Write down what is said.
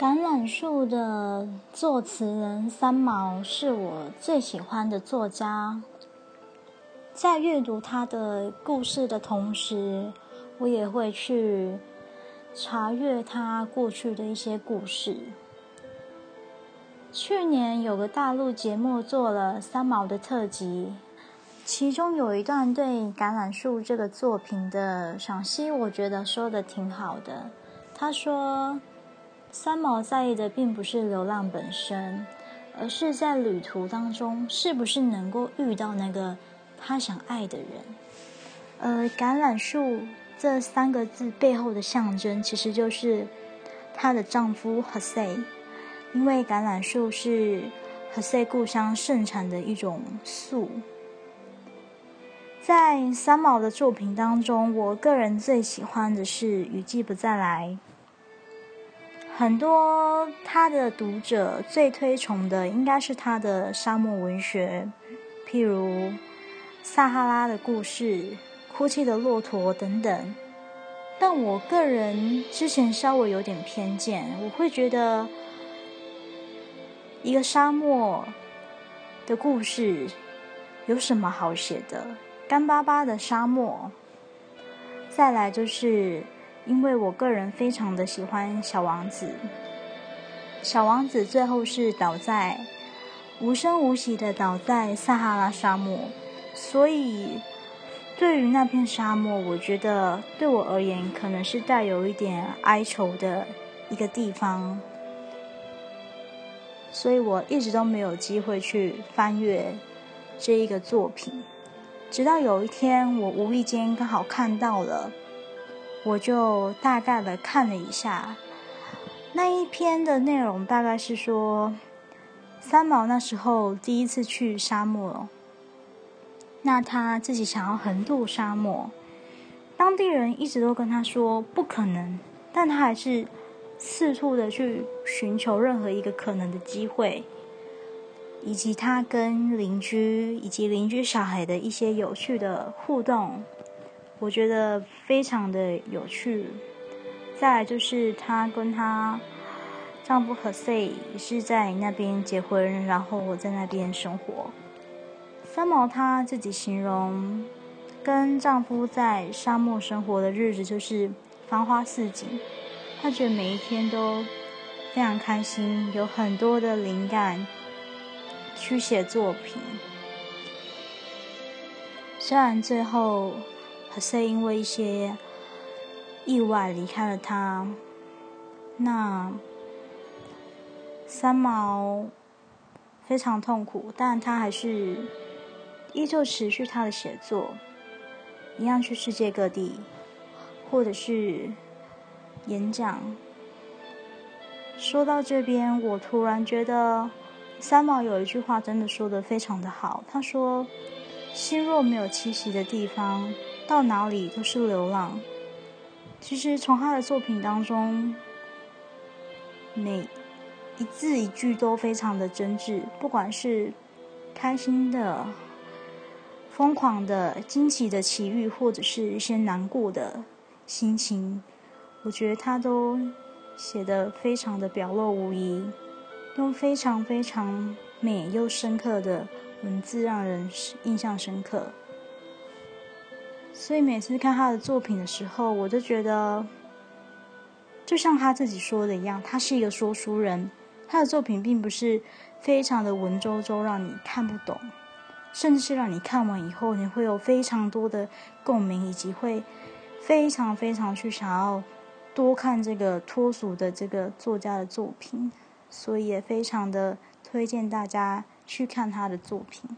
橄榄树的作词人三毛是我最喜欢的作家。在阅读他的故事的同时，我也会去查阅他过去的一些故事。去年有个大陆节目做了三毛的特辑，其中有一段对《橄榄树》这个作品的赏析，我觉得说的挺好的。他说。三毛在意的并不是流浪本身，而是在旅途当中是不是能够遇到那个他想爱的人。而橄榄树这三个字背后的象征，其实就是她的丈夫 Jose，因为橄榄树是 Jose 故乡盛产的一种树。在三毛的作品当中，我个人最喜欢的是《雨季不再来》。很多他的读者最推崇的应该是他的沙漠文学，譬如《撒哈拉的故事》《哭泣的骆驼》等等。但我个人之前稍微有点偏见，我会觉得一个沙漠的故事有什么好写的？干巴巴的沙漠。再来就是。因为我个人非常的喜欢《小王子》，《小王子》最后是倒在无声无息的倒在撒哈拉沙漠，所以对于那片沙漠，我觉得对我而言可能是带有一点哀愁的一个地方，所以我一直都没有机会去翻阅这一个作品，直到有一天我无意间刚好看到了。我就大概的看了一下，那一篇的内容大概是说，三毛那时候第一次去沙漠，那他自己想要横渡沙漠，当地人一直都跟他说不可能，但他还是四处的去寻求任何一个可能的机会，以及他跟邻居以及邻居小孩的一些有趣的互动。我觉得非常的有趣。再来就是她跟她丈夫何塞也是在那边结婚，然后我在那边生活。三毛她自己形容跟丈夫在沙漠生活的日子就是繁花似锦，她觉得每一天都非常开心，有很多的灵感去写作品。虽然最后。可是因为一些意外离开了他，那三毛非常痛苦，但他还是依旧持续他的写作，一样去世界各地，或者是演讲。说到这边，我突然觉得三毛有一句话真的说的非常的好，他说：“心若没有栖息的地方。”到哪里都是流浪。其实从他的作品当中，每一字一句都非常的真挚，不管是开心的、疯狂的、惊奇的奇遇，或者是一些难过的心情，我觉得他都写的非常的表露无遗，用非常非常美又深刻的文字，让人印象深刻。所以每次看他的作品的时候，我就觉得，就像他自己说的一样，他是一个说书人。他的作品并不是非常的文绉绉，让你看不懂，甚至是让你看完以后，你会有非常多的共鸣，以及会非常非常去想要多看这个脱俗的这个作家的作品。所以也非常的推荐大家去看他的作品。